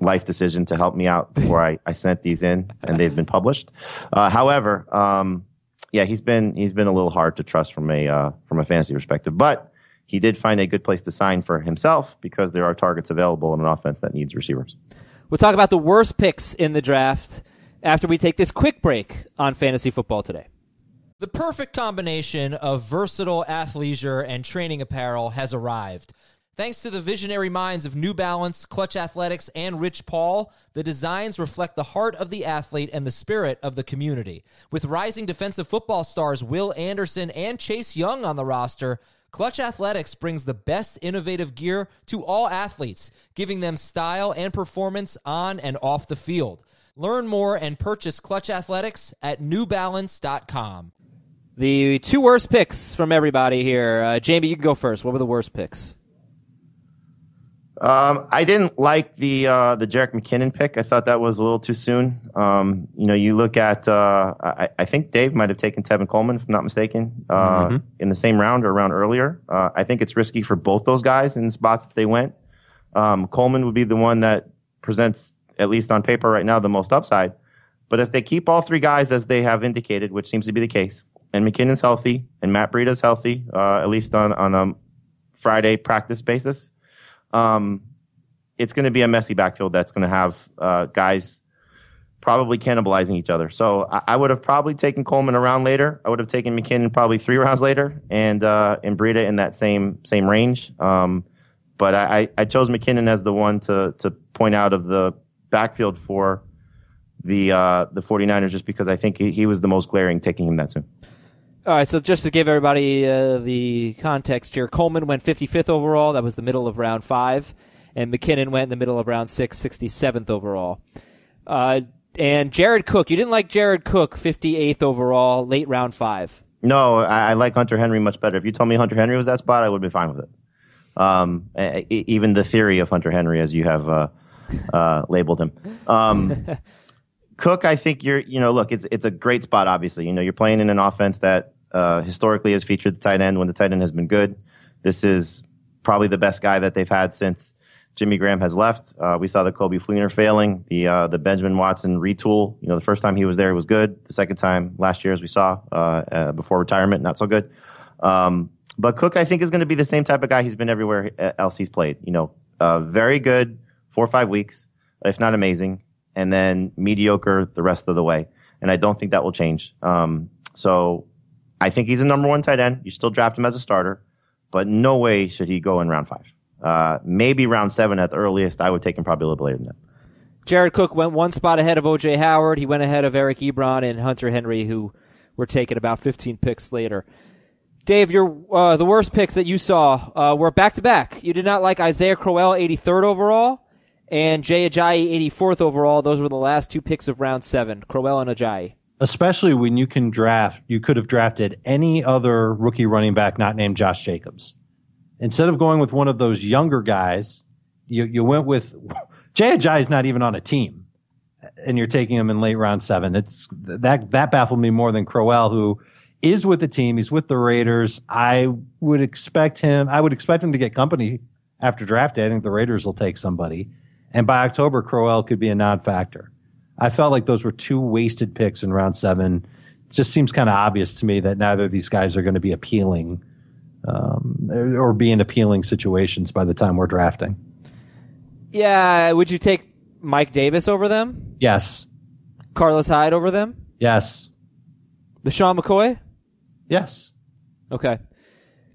Speaker 3: life decision to help me out before I, I sent these in and they've been published. Uh, however, um, yeah, he's been he's been a little hard to trust from a uh, from a fantasy perspective, but he did find a good place to sign for himself because there are targets available in an offense that needs receivers.
Speaker 2: We'll talk about the worst picks in the draft after we take this quick break on fantasy football today.
Speaker 5: The perfect combination of versatile athleisure and training apparel has arrived. Thanks to the visionary minds of New Balance, Clutch Athletics, and Rich Paul, the designs reflect the heart of the athlete and the spirit of the community. With rising defensive football stars Will Anderson and Chase Young on the roster, Clutch Athletics brings the best innovative gear to all athletes, giving them style and performance on and off the field. Learn more and purchase Clutch Athletics at newbalance.com.
Speaker 2: The two worst picks from everybody here. Uh, Jamie, you can go first. What were the worst picks?
Speaker 3: Um, I didn't like the uh, the Jerick McKinnon pick. I thought that was a little too soon. Um, you know, you look at uh, I, I think Dave might have taken Tevin Coleman, if I'm not mistaken, uh, in the same round or round earlier. Uh, I think it's risky for both those guys in spots that they went. Um, Coleman would be the one that presents, at least on paper right now, the most upside. But if they keep all three guys as they have indicated, which seems to be the case, and McKinnon's healthy and Matt Breida's healthy, uh, at least on on a Friday practice basis um, it's going to be a messy backfield that's going to have uh, guys probably cannibalizing each other. So I, I would have probably taken Coleman a round later. I would have taken McKinnon probably three rounds later, and uh, and Breida in that same same range. Um, but I, I, I chose McKinnon as the one to to point out of the backfield for the uh, the 49ers just because I think he, he was the most glaring taking him that soon.
Speaker 2: All right, so just to give everybody uh, the context here, Coleman went 55th overall. That was the middle of round five. And McKinnon went in the middle of round six, 67th overall. Uh, and Jared Cook, you didn't like Jared Cook, 58th overall, late round five.
Speaker 3: No, I, I like Hunter Henry much better. If you told me Hunter Henry was that spot, I would be fine with it. Um, even the theory of Hunter Henry, as you have uh, uh, labeled him. Um, Cook, I think you're, you know, look, it's it's a great spot. Obviously, you know, you're playing in an offense that uh, historically has featured the tight end when the tight end has been good. This is probably the best guy that they've had since Jimmy Graham has left. Uh, we saw the Coby Fleener failing, the uh, the Benjamin Watson retool. You know, the first time he was there was good. The second time last year, as we saw uh, uh, before retirement, not so good. Um, but Cook, I think, is going to be the same type of guy he's been everywhere else he's played. You know, uh, very good four or five weeks, if not amazing, and then mediocre the rest of the way. And I don't think that will change. Um, so I think he's a number one tight end. You still draft him as a starter, but no way should he go in round five. Uh, maybe round seven at the earliest. I would take him probably a little later than that.
Speaker 2: Jared Cook went one spot ahead of OJ Howard. He went ahead of Eric Ebron and Hunter Henry, who were taken about 15 picks later. Dave, your uh, the worst picks that you saw uh, were back to back. You did not like Isaiah Crowell, 83rd overall, and Jay Ajayi, 84th overall. Those were the last two picks of round seven. Crowell and Ajayi
Speaker 4: especially when you can draft, you could have drafted any other rookie running back not named Josh Jacobs. Instead of going with one of those younger guys, you, you went with Jay Ajayi is not even on a team, and you're taking him in late round seven. It's that that baffled me more than Crowell, who is with the team. He's with the Raiders. I would expect him. I would expect him to get company after draft day. I think the Raiders will take somebody, and by October, Crowell could be a non-factor. I felt like those were two wasted picks in round seven. It just seems kind of obvious to me that neither of these guys are going to be appealing um, or be in appealing situations by the time we're drafting.
Speaker 2: Yeah, would you take Mike Davis over them?
Speaker 4: Yes.
Speaker 2: Carlos Hyde over them?
Speaker 4: Yes.
Speaker 2: LeSean McCoy?
Speaker 4: Yes.
Speaker 2: Okay.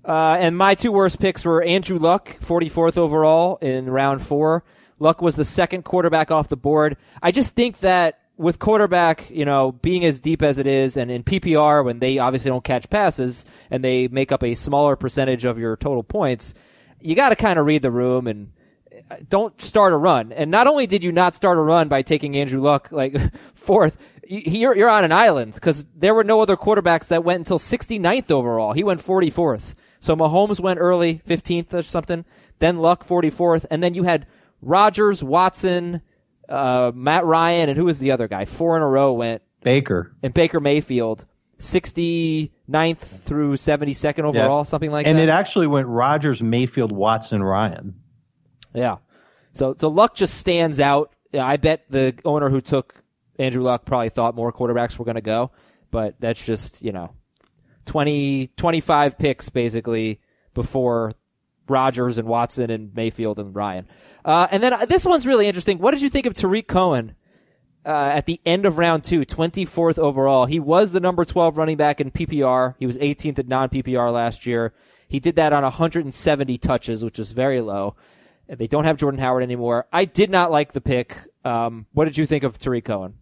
Speaker 2: Uh, and my two worst picks were Andrew Luck, 44th overall in round four, Luck was the second quarterback off the board. I just think that with quarterback, you know, being as deep as it is, and in PPR, when they obviously don't catch passes and they make up a smaller percentage of your total points, you got to kind of read the room and uh, don't start a run. And not only did you not start a run by taking Andrew Luck like fourth, you're, you're on an island because there were no other quarterbacks that went until 69th overall. He went 44th. So Mahomes went early, 15th or something. Then Luck 44th. And then you had Rodgers, Watson, uh, Matt Ryan, and who was the other guy? Four in a row went.
Speaker 4: Baker.
Speaker 2: And Baker Mayfield. 69th through 72nd overall, yeah. something like
Speaker 4: and
Speaker 2: that.
Speaker 4: And it actually went Rodgers, Mayfield, Watson, Ryan.
Speaker 2: Yeah. So, so Luck just stands out. I bet the owner who took Andrew Luck probably thought more quarterbacks were going to go, but that's just, you know, 20, 25 picks basically before Rodgers and Watson and Mayfield and Ryan. Uh, and then uh, this one's really interesting. What did you think of Tarik Cohen uh, at the end of round two, 24th overall? He was the number 12 running back in PPR. He was 18th at non PPR last year. He did that on 170 touches, which is very low. They don't have Jordan Howard anymore. I did not like the pick. Um, what did you think of Tarik Cohen?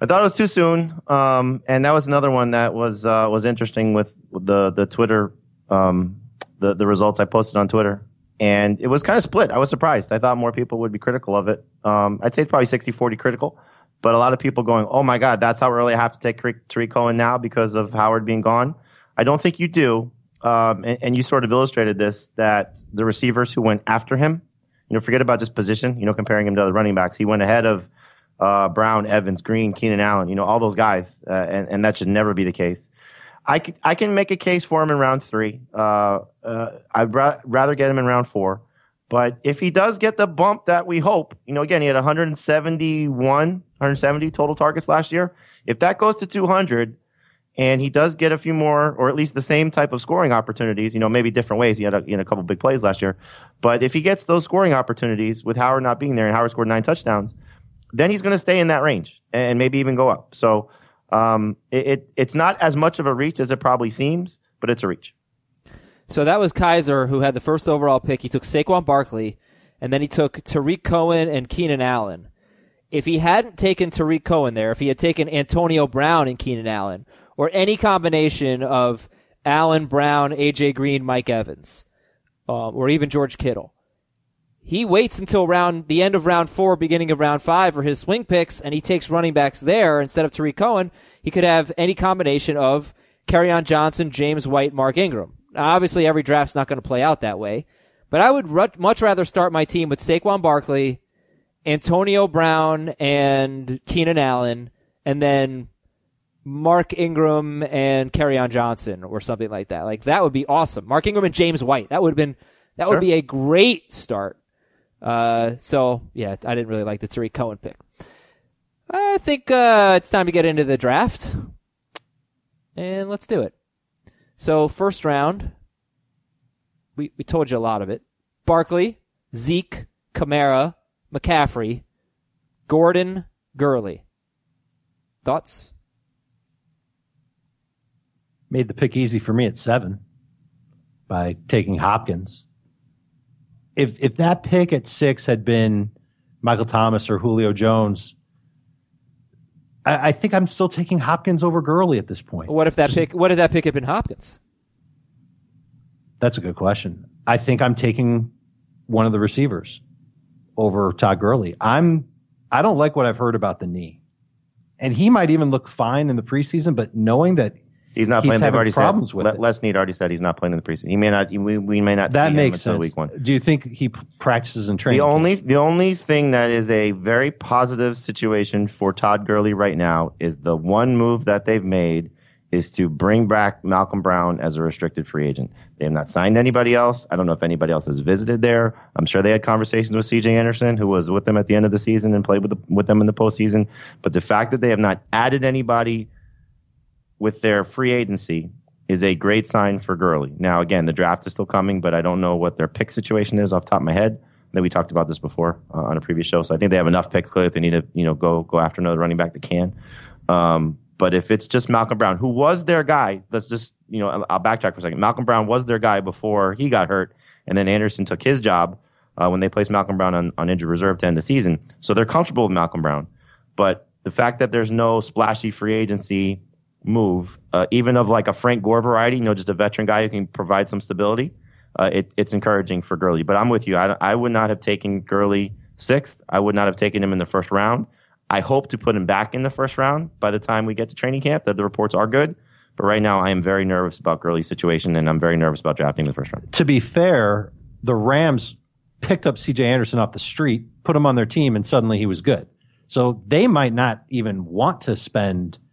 Speaker 3: I thought it was too soon, um, and that was another one that was uh, was interesting with the the Twitter um, the, the results I posted on Twitter. And it was kind of split. I was surprised. I thought more people would be critical of it. Um, I'd say it's probably 60 40 critical, but a lot of people going, oh my God, that's how early I have to take Tarik Cohen now because of Howard being gone. I don't think you do. Um, and, and, you sort of illustrated this that the receivers who went after him, you know, forget about just position, you know, comparing him to other running backs. He went ahead of uh, Brown, Evans, Green, Keenan Allen, you know, all those guys, uh, and, and that should never be the case. I can, I can make a case for him in round three. Uh, uh, I'd ra- rather get him in round four. But if he does get the bump that we hope, you know, again, he had 171, 170 total targets last year. If that goes to 200 and he does get a few more, or at least the same type of scoring opportunities, you know, maybe different ways. He had a, know, a couple big plays last year. But if he gets those scoring opportunities with Howard not being there and Howard scored nine touchdowns, then he's going to stay in that range and maybe even go up. So um, it, it, it's not as much of a reach as it probably seems, but it's a reach.
Speaker 2: So that was Kaiser who had the first overall pick. He took Saquon Barkley, and then he took Tarik Cohen and Keenan Allen. If he hadn't taken Tarik Cohen there, if he had taken Antonio Brown and Keenan Allen, or any combination of Allen, Brown, AJ Green, Mike Evans, um, or even George Kittle, he waits until round the end of round four, beginning of round five for his swing picks, and he takes running backs there instead of Tarik Cohen. He could have any combination of Kerryon Johnson, James White, Mark Ingram. Now, obviously, every draft's not going to play out that way, but I would much rather start my team with Saquon Barkley, Antonio Brown, and Keenan Allen, and then Mark Ingram and Kerryon Johnson or something like that. Like that would be awesome. Mark Ingram and James White. That would have been that sure. would be a great start. Uh, so yeah, I didn't really like the Tarik Cohen pick. I think uh, it's time to get into the draft, and let's do it. So first round, we we told you a lot of it. Barkley, Zeke, Kamara, McCaffrey, Gordon, Gurley. Thoughts?
Speaker 4: Made the pick easy for me at seven by taking Hopkins. If if that pick at six had been Michael Thomas or Julio Jones, I, I think I'm still taking Hopkins over Gurley at this point.
Speaker 2: What if that Just, pick? What if that pick had been Hopkins?
Speaker 4: That's a good question. I think I'm taking one of the receivers over Todd Gurley. I'm I don't like what I've heard about the knee, and he might even look fine in the preseason. But knowing that
Speaker 3: He's not
Speaker 4: he's
Speaker 3: playing. They've already
Speaker 4: problems
Speaker 3: said,
Speaker 4: with it.
Speaker 3: Les Snead already said he's not playing in the preseason. He may not. We, we may not.
Speaker 4: That
Speaker 3: see
Speaker 4: makes
Speaker 3: him
Speaker 4: sense.
Speaker 3: Week one.
Speaker 4: Do you think he practices and trains?
Speaker 3: The only the only thing that is a very positive situation for Todd Gurley right now is the one move that they've made is to bring back Malcolm Brown as a restricted free agent. They have not signed anybody else. I don't know if anybody else has visited there. I'm sure they had conversations with C.J. Anderson, who was with them at the end of the season and played with the, with them in the postseason. But the fact that they have not added anybody with their free agency is a great sign for Gurley. Now, again, the draft is still coming, but I don't know what their pick situation is off top of my head. That we talked about this before uh, on a previous show, so I think they have enough picks. Clearly, if they need to, you know, go go after another running back, they can. Um, but if it's just Malcolm Brown, who was their guy, let's just, you know, I'll backtrack for a second. Malcolm Brown was their guy before he got hurt, and then Anderson took his job uh, when they placed Malcolm Brown on, on injured reserve to end the season. So they're comfortable with Malcolm Brown. But the fact that there's no splashy free agency move, uh, even of like a Frank Gore variety, you know, just a veteran guy who can provide some stability. Uh, it, it's encouraging for Gurley. But I'm with you. I, I would not have taken Gurley sixth. I would not have taken him in the first round. I hope to put him back in the first round by the time we get to training camp. That the reports are good. But right now, I am very nervous about Gurley's situation, and I'm very nervous about drafting in the first round.
Speaker 4: To be fair, the Rams picked up C.J. Anderson off the street, put him on their team, and suddenly he was good. So they might not even want to spend –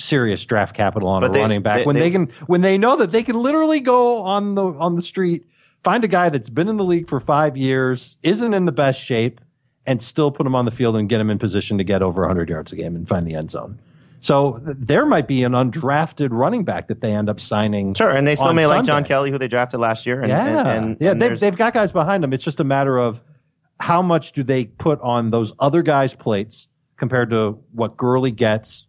Speaker 4: serious draft capital on but a they, running back they, when they, they, can when they know that they can literally go on the on the street find a guy that's been in the league for five years isn't in the best shape and still put him on the field and get him in position to get over 100 yards a game and find the end zone so there might be an undrafted running back that they end up signing.
Speaker 3: Sure, and they still may
Speaker 4: Sunday.
Speaker 3: like John Kelly, who they drafted last year. And,
Speaker 4: yeah,
Speaker 3: and, and,
Speaker 4: yeah, they've, they've got guys behind them. It's just a matter of how much do they put on those other guys' plates compared to what Gurley gets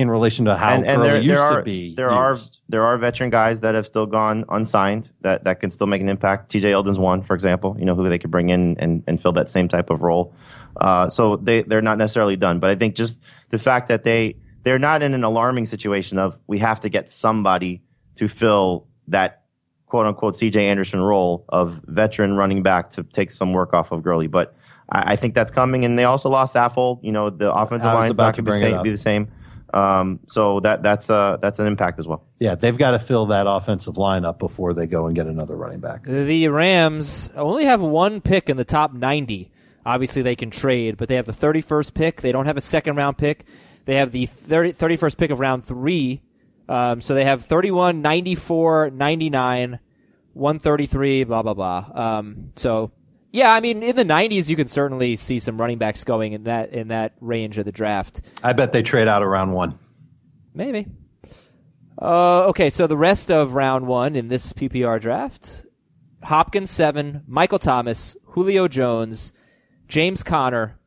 Speaker 4: in relation to how
Speaker 3: and, and there,
Speaker 4: used
Speaker 3: there are,
Speaker 4: to be.
Speaker 3: There
Speaker 4: used.
Speaker 3: are there are veteran guys that have still gone unsigned that, that can still make an impact. T.J. Yeldon's one, for example. You know who they could bring in and, and fill that same type of role. Uh, so they they're not necessarily done, but I think just the fact that they they're not in an alarming situation of we have to get somebody to fill that quote unquote C.J. Anderson role of veteran running back to take some work off of Gurley, but. I, I think that's coming, and they also lost Saffold. You know, the offensive line is not going to be the same. Um, so that that's uh that's an impact as well.
Speaker 4: Yeah, they've got to fill that offensive line up before they go and get another running back.
Speaker 2: The Rams only have one pick in the top 90. Obviously, they can trade, but they have the 31st pick. They don't have a second round pick. They have the 30, 31st pick of round three. Um, so they have 31, 94, 99, 133, blah, blah, blah. Um, so yeah, I mean, in the '90s, you could certainly see some running backs going in that in that range of the draft.
Speaker 4: I bet they trade out of round one.
Speaker 2: Maybe. Uh, okay, so the rest of round one in this PPR draft: Hopkins seven, Michael Thomas, Julio Jones, James Conner,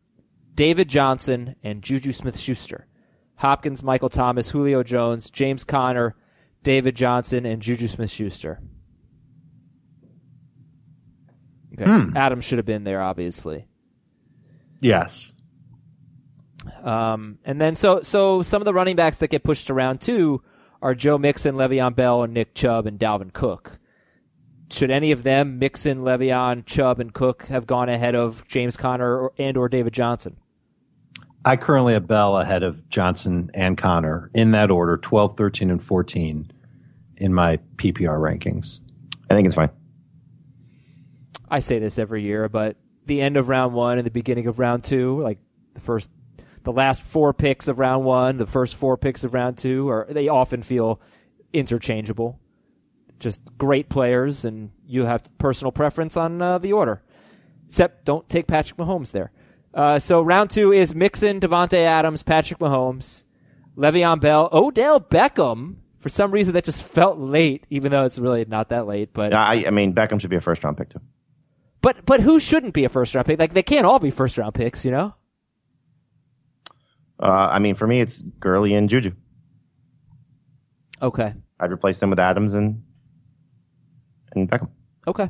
Speaker 2: David Johnson, and Juju Smith-Schuster. Hopkins, Michael Thomas, Julio Jones, James Conner, David Johnson, and Juju Smith-Schuster. Okay. Adams should have been there, obviously.
Speaker 4: Yes.
Speaker 2: Um, and then so so some of the running backs that get pushed to round two are Joe Mixon, Le'Veon Bell, and Nick Chubb and Dalvin Cook. Should any of them, Mixon, Le'Veon, Chubb, and Cook, have gone ahead of James Conner or, and or David Johnson?
Speaker 4: I currently have Bell ahead of Johnson and Conner in that order 12, 13, and 14 in my PPR rankings.
Speaker 3: I think it's fine.
Speaker 2: I say this every year, but the end of round one and the beginning of round two, like the first, the last four picks of round one, the first four picks of round two, are they often feel interchangeable. Just great players, and you have personal preference on uh, the order. Except don't take Patrick Mahomes there. Uh, so round two is Mixon, Davante Adams, Patrick Mahomes, Le'Veon Bell, Odell Beckham. For some reason, that just felt late, even though it's really not that late. But
Speaker 3: I, I mean, Beckham should be a first round pick too.
Speaker 2: But but who shouldn't be a first round pick? Like they can't all be first round picks, you know.
Speaker 3: Uh, I mean, for me, it's Gurley and Juju.
Speaker 2: Okay,
Speaker 3: I'd replace them with Adams and and Beckham.
Speaker 2: okay.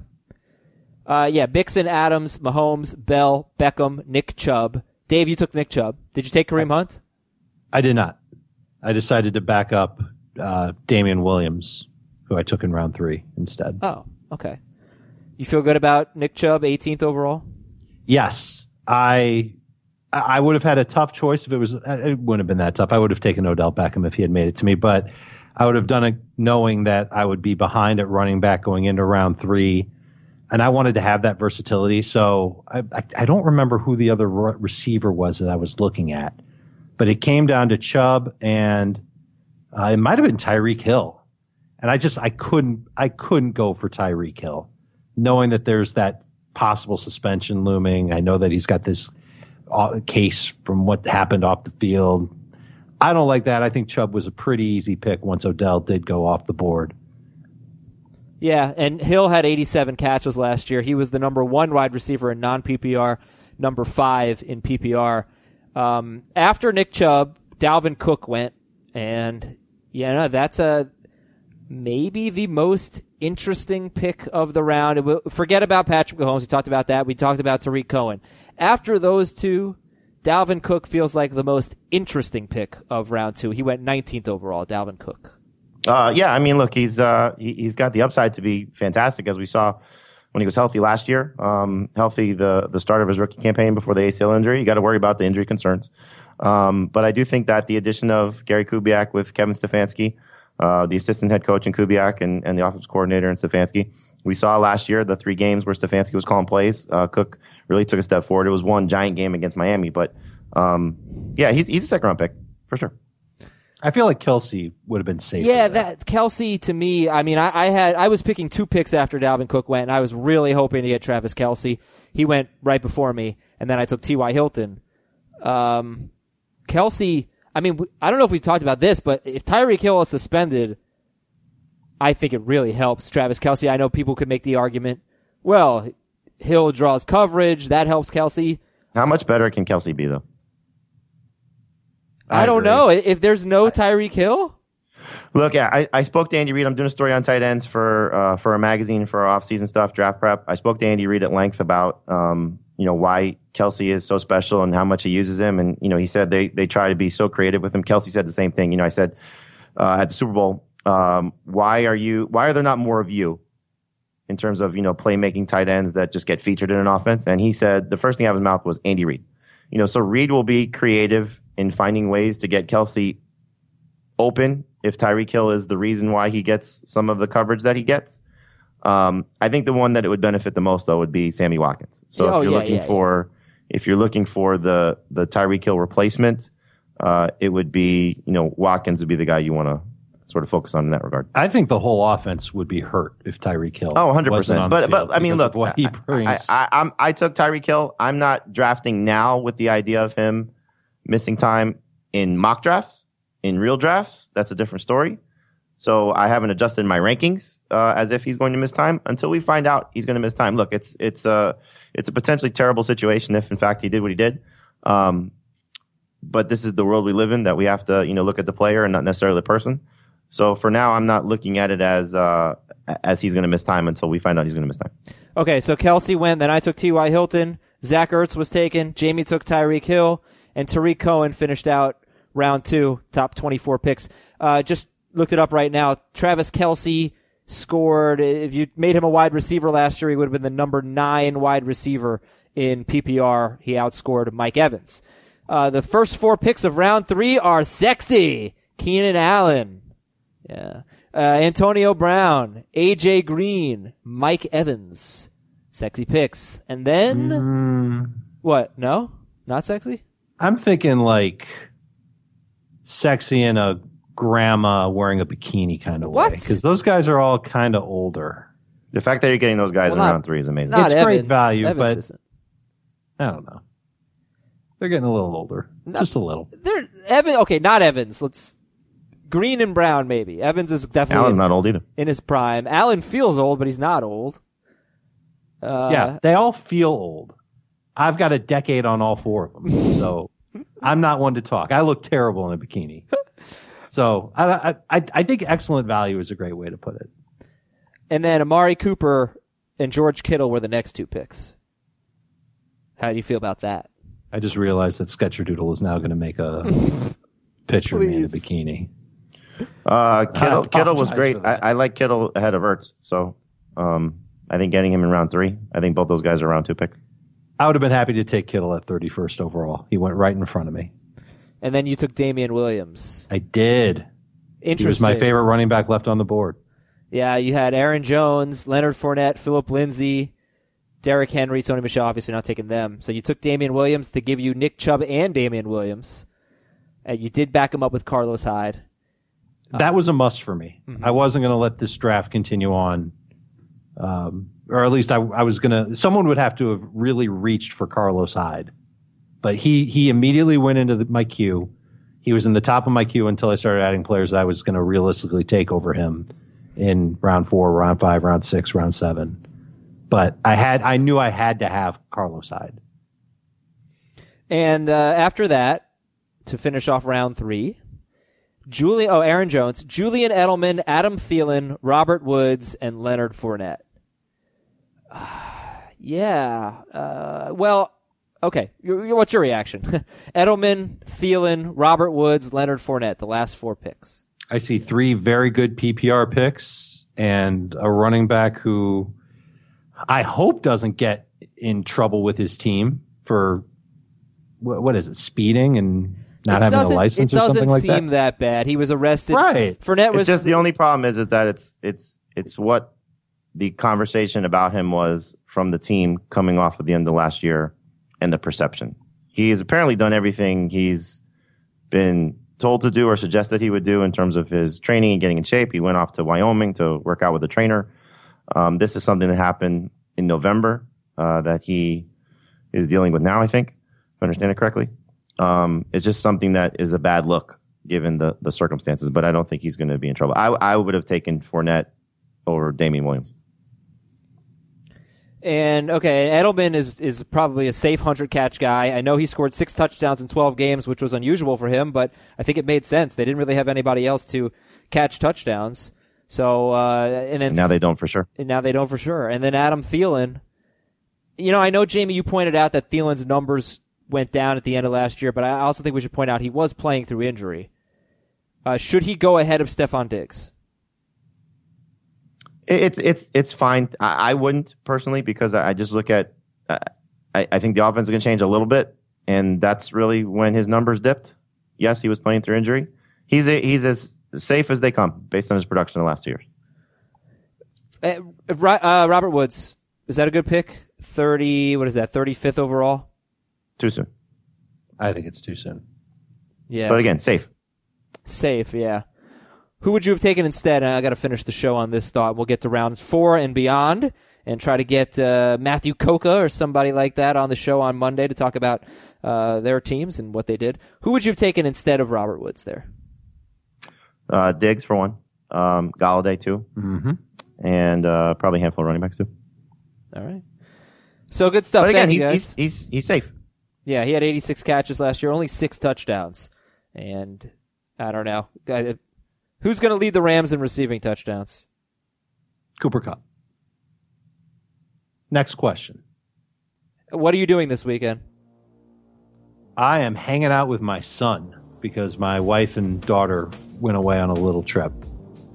Speaker 2: Uh, yeah, Mixon, Adams, Mahomes, Bell, Beckham, Nick Chubb. Dave, you took Nick Chubb. Did you take Kareem Hunt?
Speaker 4: I did not. I decided to back up uh, Damien Williams, who I took in round three instead.
Speaker 2: Oh, okay. You feel good about Nick Chubb, 18th overall?
Speaker 4: Yes, I I would have had a tough choice if it was. It wouldn't have been that tough. I would have taken Odell Beckham if he had made it to me, but I would have done it knowing that I would be behind at running back going into round three, and I wanted to have that versatility. So I I, I don't remember who the other re- receiver was that I was looking at, but it came down to Chubb and uh, it might have been Tyreek Hill, and I just I couldn't I couldn't go for Tyreek Hill, knowing that there's that possible suspension looming. I know that he's got this uh, case from what happened off the field. I don't like that. I think Chubb was a pretty easy pick once Odell did go off the board.
Speaker 2: Yeah, and Hill had 87 catches last year. He was the number one wide receiver in non PPR, number five in PPR. Um, after Nick Chubb, Dalvin Cook went, and yeah, no, that's a maybe the most interesting pick of the round. Forget about Patrick Mahomes. We talked about that. We talked about Tarik Cohen. After those two, Dalvin Cook feels like the most interesting pick of round two. He went 19th overall. Dalvin Cook.
Speaker 3: Uh, yeah, I mean, look, he's uh, he, he's got the upside to be fantastic, as we saw when he was healthy last year. Um, healthy the the start of his rookie campaign before the ACL injury. You got to worry about the injury concerns. Um, but I do think that the addition of Gary Kubiak with Kevin Stefanski, uh, the assistant head coach in Kubiak and, and the offensive coordinator in Stefanski, we saw last year the three games where Stefanski was calling plays. Uh, Cook really took a step forward. It was one giant game against Miami, but um, yeah, he's he's a second round pick for sure.
Speaker 4: I feel like Kelce would have been safe.
Speaker 2: Yeah, that Kelce to me. I mean, I, I had I was picking two picks after Dalvin Cook went, and I was really hoping to get Travis Kelce. He went right before me, and then I took T. Y. Hilton. Um, Kelce. I mean, I don't know if we've talked about this, but if Tyreek Hill is suspended, I think it really helps Travis Kelce. I know people could make the argument, well, Hill draws coverage, that helps Kelce.
Speaker 3: How much better can Kelce be though?
Speaker 2: I, don't
Speaker 4: agree.
Speaker 2: know if there's no Tyreek Hill.
Speaker 3: Look, yeah, I, I spoke to Andy Reid. I'm doing a story on tight ends for uh, for a magazine for our off-season stuff, draft prep. I spoke to Andy Reid at length about um, you know why Kelce is so special and how much he uses him. And you know, he said they they try to be so creative with him. Kelce said the same thing. You know, I said uh, at the Super Bowl, um, why are you why are there not more of you in terms of you know playmaking tight ends that just get featured in an offense? And he said the first thing out of his mouth was Andy Reid. You know, so Reid will be creative in finding ways to get Kelce open if Tyreek Hill is the reason why he gets some of the coverage that he gets. Um, I think the one that it would benefit the most though would be Sammy Watkins. So
Speaker 2: Oh,
Speaker 3: if you're
Speaker 2: yeah,
Speaker 3: looking
Speaker 2: yeah,
Speaker 3: for if you're looking for the the Tyreek Hill replacement, uh, it would be you know Watkins would be the guy you want to sort of focus on in that regard.
Speaker 4: I think the whole offense would be hurt if Tyreek Hill.
Speaker 3: Oh, 100
Speaker 4: wasn't on
Speaker 3: percent. But but I mean, look,
Speaker 4: what he
Speaker 3: I,
Speaker 4: brings.
Speaker 3: I, I, I'm I took Tyreek Hill. I'm not drafting now with the idea of him missing time in mock drafts. In real drafts, that's a different story. So I haven't adjusted my rankings uh, as if he's going to miss time until we find out he's going to miss time. Look, it's it's a it's a potentially terrible situation if in fact he did what he did. Um, but this is the world we live in that we have to you know look at the player and not necessarily the person. So for now, I'm not looking at it as uh, as he's going to miss time until we find out he's going to miss time.
Speaker 2: Okay, so Kelce went, then I took T.Y. Hilton. Zach Ertz was taken. Jamie took Tyreek Hill, and Tarik Cohen finished out round two, top 24 picks. Uh, just looked it up right now. Travis Kelce scored. If you made him a wide receiver last year, he would have been the number nine wide receiver in PPR. He outscored Mike Evans. Uh, the first four picks of round three are sexy. Keenan Allen. Yeah. Uh, Antonio Brown, AJ Green, Mike Evans. Sexy picks. And then what? No? Not sexy?
Speaker 4: I'm thinking like sexy in a grandma wearing a bikini kind of way
Speaker 2: What?
Speaker 4: because those guys are all kind of older.
Speaker 3: The fact that you're getting those guys
Speaker 2: Well,
Speaker 3: in
Speaker 2: not-
Speaker 3: round three is amazing.
Speaker 2: Not
Speaker 4: It's
Speaker 2: Evans.
Speaker 4: great value,
Speaker 2: Evans
Speaker 4: but-
Speaker 2: isn't.
Speaker 4: I don't know. They're getting a little older, just a little.
Speaker 2: They're Evan. Okay, not Evans. Let's Green and Brown maybe. Evans is definitely
Speaker 3: Allen's
Speaker 2: in,
Speaker 3: not old either.
Speaker 2: in his prime. Allen feels old, but he's not old. Uh,
Speaker 4: yeah, they all feel old. I've got a decade on all four of them, so I'm not one to talk. I look terrible in a bikini. So I, I, I I think excellent value is a great way to put it.
Speaker 2: And then Amari Cooper and George Kittle were the next two picks. How do you feel about that?
Speaker 4: I just realized that Sketcher Doodle is now going to make a picture of me in a bikini.
Speaker 3: Uh, Kittle, Kittle was great. I. I like Kittle ahead of Ertz. So, um, I think getting him in round three. I think both those guys are round two pick.
Speaker 4: I would have been happy to take Kittle at 31st overall. He went right in front of me.
Speaker 2: And then you took Damien Williams.
Speaker 4: I did.
Speaker 2: Interesting.
Speaker 4: He was my favorite running back left on the board.
Speaker 2: Yeah, you had Aaron Jones, Leonard Fournette, Philip Lindsay, Derrick Henry, Sony Michel, obviously not taking them. So you took Damien Williams to give you Nick Chubb and Damien Williams. And you did back him up with Carlos Hyde.
Speaker 4: that was a must for me. I wasn't going to let this draft continue on, um, or at least I, I was going to. Someone would have to have really reached for Carlos Hyde, but he he immediately went into the, my queue. He was in the top of my queue until I started adding players that I was going to realistically take over him in round four, round five, round six, round seven. But I had I knew I had to have Carlos Hyde.
Speaker 2: And uh, after that, to finish off round three, Julian, oh, Aaron Jones, Julian Edelman, Adam Thielen, Robert Woods, and Leonard Fournette. yeah. Uh, well, okay. Your- your- What's your reaction? Edelman, Thielen, Robert Woods, Leonard Fournette, the last four picks.
Speaker 4: I see three very good PPR picks and a running back who I hope doesn't get in trouble with his team for what, what is it, speeding and not
Speaker 2: It
Speaker 4: having a
Speaker 2: doesn't-
Speaker 4: license
Speaker 2: it
Speaker 4: or something
Speaker 2: doesn't
Speaker 4: like
Speaker 2: seem
Speaker 4: that.
Speaker 2: that bad. He was arrested.
Speaker 4: Right.
Speaker 2: Fournette
Speaker 3: It's
Speaker 2: was
Speaker 3: just the only problem is is that it's it's it's what the conversation about him was from the team coming off at the end of last year and the perception. He has apparently done everything he's been told to do or suggested he would do in terms of his training and getting in shape. He went off to Wyoming to work out with a trainer. Um, this is something that happened in November uh, that he is dealing with now. I think, if I understand it correctly. Um, it's just something that is a bad look given the, the circumstances, but I don't think he's going to be in trouble. I, I would have taken Fournette over Damien Williams.
Speaker 2: And okay, Edelman is is probably a safe hundred catch guy. I know he scored six touchdowns in twelve games, which was unusual for him, but I think it made sense. They didn't really have anybody else to catch touchdowns. So uh, and then
Speaker 3: Now they don't for sure.
Speaker 2: and now they don't for sure. And then Adam Thielen. You know, I know Jamie, you pointed out that Thielen's numbers went down at the end of last year, but I also think we should point out he was playing through injury. Uh, should he go ahead of Stefon Diggs?
Speaker 3: It- It's it's it's fine. I, I wouldn't personally because I, I just look at. Uh, I, I think the offense is going to change a little bit, and that's really when his numbers dipped. Yes, he was playing through injury. He's a, he's as safe as they come based on his production in the last two years.
Speaker 2: Uh, uh, Robert Woods is that a good pick? Thirty. What is that? Thirty fifth overall.
Speaker 3: Too soon,
Speaker 4: I think it's too soon.
Speaker 2: Yeah.
Speaker 3: but again, safe.
Speaker 2: Safe, yeah. Who would you have taken instead? And I got to finish the show on this thought. We'll get to rounds four and beyond and try to get uh, Matthew Coca or somebody like that on the show on Monday to talk about uh, their teams and what they did. Who would you have taken instead of Robert Woods there?
Speaker 3: Uh, Diggs for one, um, Golladay too,
Speaker 4: Mm-hmm.
Speaker 3: and uh, probably a handful of running backs too.
Speaker 2: All right. So good stuff.
Speaker 3: But again,
Speaker 2: Thank
Speaker 3: he's,
Speaker 2: guys.
Speaker 3: he's he's he's safe.
Speaker 2: Yeah, he had 86 catches last year, only six touchdowns. And I don't know. I- Who's going to lead the Rams in receiving touchdowns?
Speaker 4: Cooper Kupp. Next question.
Speaker 2: What are you doing this weekend?
Speaker 4: I am hanging out with my son because my wife and daughter went away on a little trip.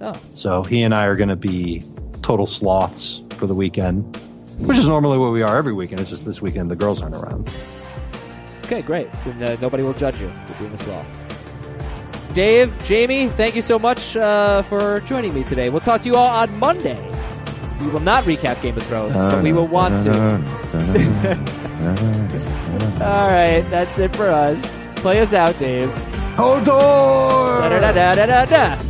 Speaker 2: Oh,
Speaker 4: So he and I are going to be total sloths for the weekend, which is normally what we are every weekend. It's just this weekend the girls aren't around.
Speaker 2: okay, great. Then, uh, nobody will judge you for being a sloth. Dave, Jamie, thank you so much uh, for joining me today. We'll talk to you all on Monday. We will not recap Game of Thrones, but we will want to. All right, that's it for us. Play us out, Dave. Da da da da da.